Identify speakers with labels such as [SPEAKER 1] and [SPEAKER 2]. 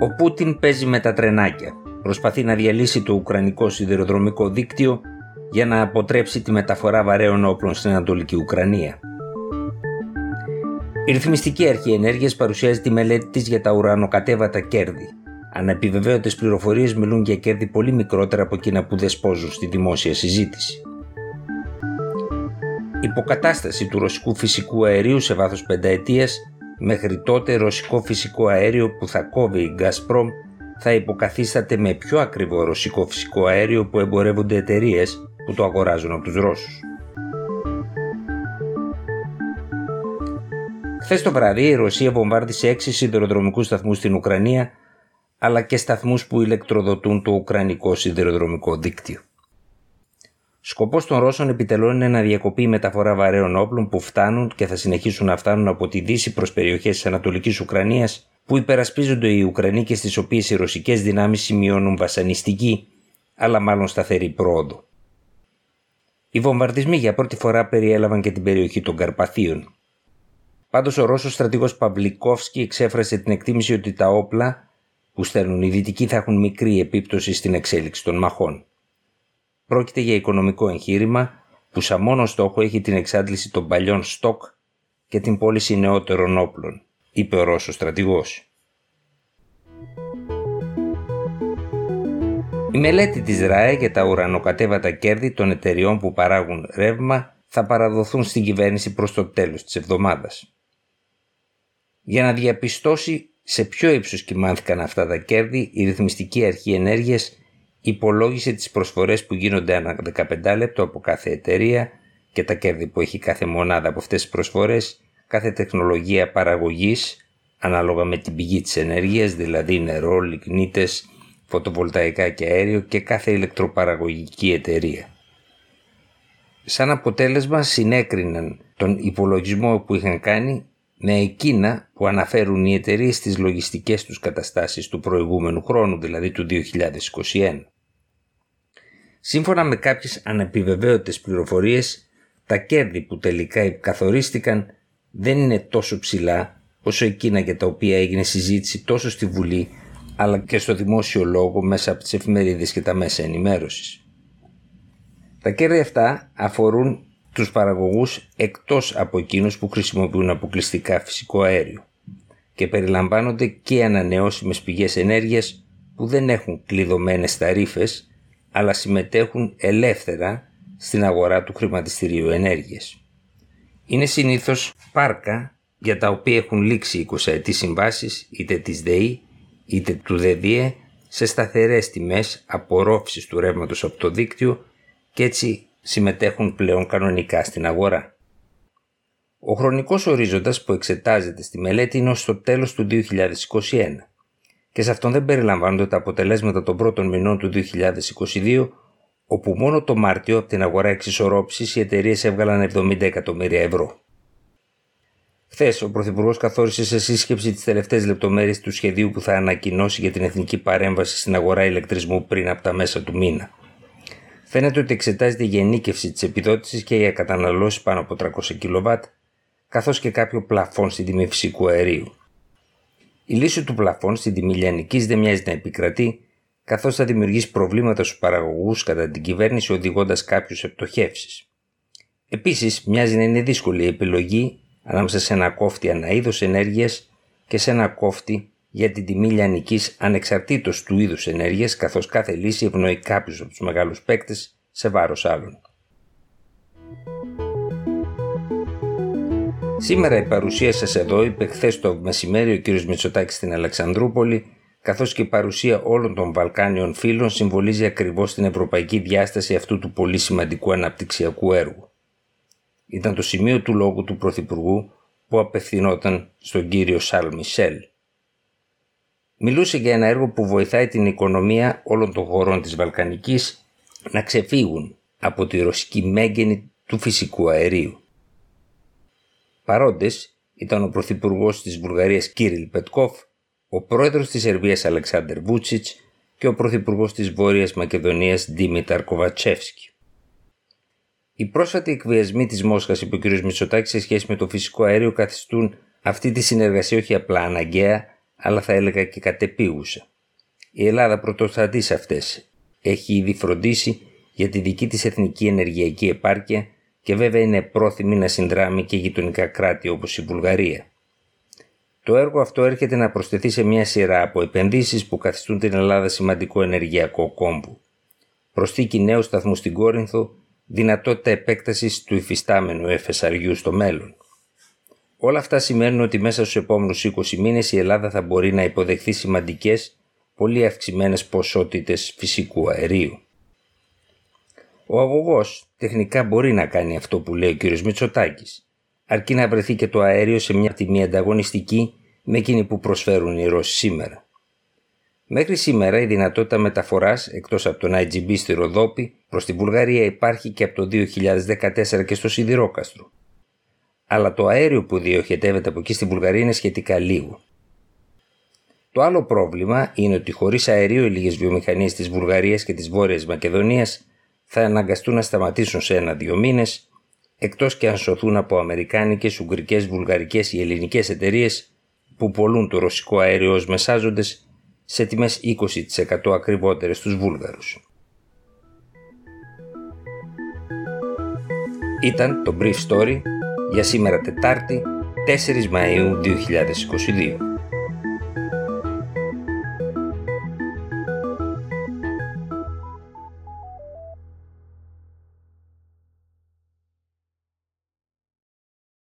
[SPEAKER 1] Ο Πούτιν παίζει με τα τρενάκια. Προσπαθεί να διαλύσει το Ουκρανικό σιδηροδρομικό δίκτυο για να αποτρέψει τη μεταφορά βαρέων όπλων στην Ανατολική Ουκρανία. Η Ρυθμιστική Αρχή Ενέργειας παρουσιάζει τη μελέτη της για τα ουρανοκατέβατα κέρδη. Ανεπιβεβαίωτες πληροφορίες μιλούν για κέρδη πολύ μικρότερα από εκείνα που δεσπόζουν στη δημόσια συζήτηση. Υποκατάσταση του ρωσικού φυσικού αερίου σε βάθος πενταετίας Μέχρι τότε ρωσικό φυσικό αέριο που θα κόβει η Gazprom θα υποκαθίσταται με πιο ακριβό ρωσικό φυσικό αέριο που εμπορεύονται εταιρείες που το αγοράζουν από τους Ρώσους. Χθες το βράδυ η Ρωσία βομβάρδισε έξι σιδηροδρομικούς σταθμούς στην Ουκρανία αλλά και σταθμούς που ηλεκτροδοτούν το Ουκρανικό σιδηροδρομικό δίκτυο. Σκοπός των Ρώσων επιτελών είναι να διακοπεί η μεταφορά βαρέων όπλων που φτάνουν και θα συνεχίσουν να φτάνουν από τη Δύση προς περιοχές της Ανατολικής Ουκρανίας που υπερασπίζονται οι Ουκρανοί και στις οποίες οι ρωσικές δυνάμεις σημειώνουν βασανιστική αλλά μάλλον σταθερή πρόοδο. Οι βομβαρδισμοί για πρώτη φορά περιέλαβαν και την περιοχή των Καρπαθίων. Πάντως ο Ρώσος στρατηγός Παυλικόφσκι εξέφρασε την εκτίμηση ότι τα όπλα που στέλνουν οι Δυτικοί θα έχουν μικρή επίπτωση στην εξέλιξη των μαχών. Πρόκειται για οικονομικό εγχείρημα που σαν μόνο στόχο έχει την εξάντληση των παλιών στόκ και την πώληση νεότερων όπλων, είπε ο Ρώσος στρατηγός. Η μελέτη της ΡΑΕ για τα ουρανοκατέβατα κέρδη των εταιριών που παράγουν ρεύμα θα παραδοθούν στην κυβέρνηση προς το τέλος της εβδομάδας. Για να διαπιστώσει σε ποιο ύψος κοιμάνθηκαν αυτά τα κέρδη, η Ρυθμιστική Αρχή Ενέργειας υπολόγισε τις προσφορές που γίνονται ανά 15 λεπτό από κάθε εταιρεία και τα κέρδη που έχει κάθε μονάδα από αυτές τις προσφορές, κάθε τεχνολογία παραγωγής ανάλογα με την πηγή της ενέργειας, δηλαδή νερό, λιγνίτες, φωτοβολταϊκά και αέριο και κάθε ηλεκτροπαραγωγική εταιρεία. Σαν αποτέλεσμα συνέκριναν τον υπολογισμό που είχαν κάνει με εκείνα που αναφέρουν οι εταιρείες στις λογιστικές τους καταστάσεις του προηγούμενου χρόνου, δηλαδή του 2021. Σύμφωνα με κάποιες ανεπιβεβαίωτες πληροφορίες, τα κέρδη που τελικά καθορίστηκαν δεν είναι τόσο ψηλά όσο εκείνα για τα οποία έγινε συζήτηση τόσο στη Βουλή αλλά και στο δημόσιο λόγο μέσα από τις εφημερίδες και τα μέσα ενημέρωσης. Τα κέρδη αυτά αφορούν τους παραγωγούς εκτός από εκείνους που χρησιμοποιούν αποκλειστικά φυσικό αέριο και περιλαμβάνονται και ανανεώσιμες πηγές ενέργειας που δεν έχουν κλειδωμένες ταρίφες αλλά συμμετέχουν ελεύθερα στην αγορά του χρηματιστηρίου ενέργειας. Είναι συνήθως πάρκα για τα οποία έχουν λήξει 20 ετή συμβάσεις είτε της ΔΕΗ είτε του ΔΕΔΙΕ σε σταθερές τιμές απορρόφησης του ρεύματος από το δίκτυο και έτσι συμμετέχουν πλέον κανονικά στην αγορά. Ο χρονικός ορίζοντας που εξετάζεται στη μελέτη είναι ως το τέλος του 2021 και σε αυτόν δεν περιλαμβάνονται τα αποτελέσματα των πρώτων μηνών του 2022 όπου μόνο το Μάρτιο από την αγορά εξισορρόψης οι εταιρείες έβγαλαν 70 εκατομμύρια ευρώ. Χθες, ο Πρωθυπουργός καθόρισε σε σύσκεψη τις τελευταίες λεπτομέρειες του σχεδίου που θα ανακοινώσει για την εθνική παρέμβαση στην αγορά ηλεκτρισμού πριν από τα μέσα του μήνα. Φαίνεται ότι εξετάζεται η γενίκευση της επιδότησης και για καταναλώσει πάνω από 300 κιλοβάτ, καθώς και κάποιο πλαφόν στην τιμή φυσικού αερίου. Η λύση του πλαφών στην τιμή λιανικής δεν μοιάζει να επικρατεί, καθώς θα δημιουργήσει προβλήματα στους παραγωγούς κατά την κυβέρνηση οδηγώντας κάποιους σε πτωχεύσεις. Επίσης, μοιάζει να είναι δύσκολη η επιλογή ανάμεσα σε ένα κόφτη αναείδο ενέργειας και σε ένα κόφτη για την τιμή λιανικής ανεξαρτήτως του είδους ενέργειας καθώς κάθε λύση ευνοεί κάποιους από τους μεγάλους παίκτες σε βάρος άλλων. Σήμερα η παρουσία σας εδώ είπε χθες το μεσημέρι ο κ. Μητσοτάκης στην Αλεξανδρούπολη καθώς και η παρουσία όλων των Βαλκάνιων φίλων συμβολίζει ακριβώς την ευρωπαϊκή διάσταση αυτού του πολύ σημαντικού αναπτυξιακού έργου. Ήταν το σημείο του λόγου του Πρωθυπουργού που απευθυνόταν στον κύριο Σαλ Μισελ. Μιλούσε για ένα έργο που βοηθάει την οικονομία όλων των χωρών της Βαλκανικής να ξεφύγουν από τη ρωσική μέγενη του φυσικού αερίου. Παρόντες ήταν ο Πρωθυπουργός της Βουλγαρίας Κύριλ Πετκόφ, ο Πρόεδρος της Σερβίας Αλεξάνδρ Βούτσιτς και ο Πρωθυπουργός της Βόρειας Μακεδονίας Ντίμηταρ Κοβατσέφσκι. Οι πρόσφατοι εκβιασμοί της Μόσχας, είπε ο κ. Μητσοτάκη, σε σχέση με το φυσικό αέριο καθιστούν αυτή τη συνεργασία όχι απλά αναγκαία, αλλά θα έλεγα και κατεπίγουσα. Η Ελλάδα πρωτοστατεί σε αυτές. Έχει ήδη φροντίσει για τη δική της εθνική ενεργειακή επάρκεια και βέβαια είναι πρόθυμη να συνδράμει και γειτονικά κράτη όπως η Βουλγαρία. Το έργο αυτό έρχεται να προσθεθεί σε μια σειρά από επενδύσεις που καθιστούν την Ελλάδα σημαντικό ενεργειακό κόμπο. Προσθήκη νέου σταθμού στην Κόρινθο δυνατότητα επέκτασης του υφιστάμενου FSRU στο μέλλον. Όλα αυτά σημαίνουν ότι μέσα στους επόμενους 20 μήνες η Ελλάδα θα μπορεί να υποδεχθεί σημαντικές, πολύ αυξημένες ποσότητες φυσικού αερίου. Ο αγωγός τεχνικά μπορεί να κάνει αυτό που λέει ο κ. Μητσοτάκης, αρκεί να βρεθεί και το αέριο σε μια τιμή ανταγωνιστική με εκείνη που προσφέρουν οι Ρώσοι σήμερα. Μέχρι σήμερα η δυνατότητα μεταφοράς εκτός από τον IGB στη Ροδόπη προς τη Βουλγαρία υπάρχει και από το 2014 και στο Σιδηρόκαστρο. Αλλά το αέριο που διοχετεύεται από εκεί στη Βουλγαρία είναι σχετικά λίγο. Το άλλο πρόβλημα είναι ότι χωρίς αέριο οι λίγες βιομηχανίες της Βουλγαρίας και της Βόρειας Μακεδονίας θα αναγκαστούν να σταματήσουν σε ένα-δύο μήνες εκτός και αν σωθούν από αμερικάνικες, ουγγρικές, βουλγαρικές ή ελληνικές εταιρείες που πολλούν το ρωσικό αέριο ως μεσάζοντες σε τιμές 20% ακριβότερες στους Βούλγαρους. Ήταν το Brief Story για σήμερα Τετάρτη 4 Μαΐου 2022.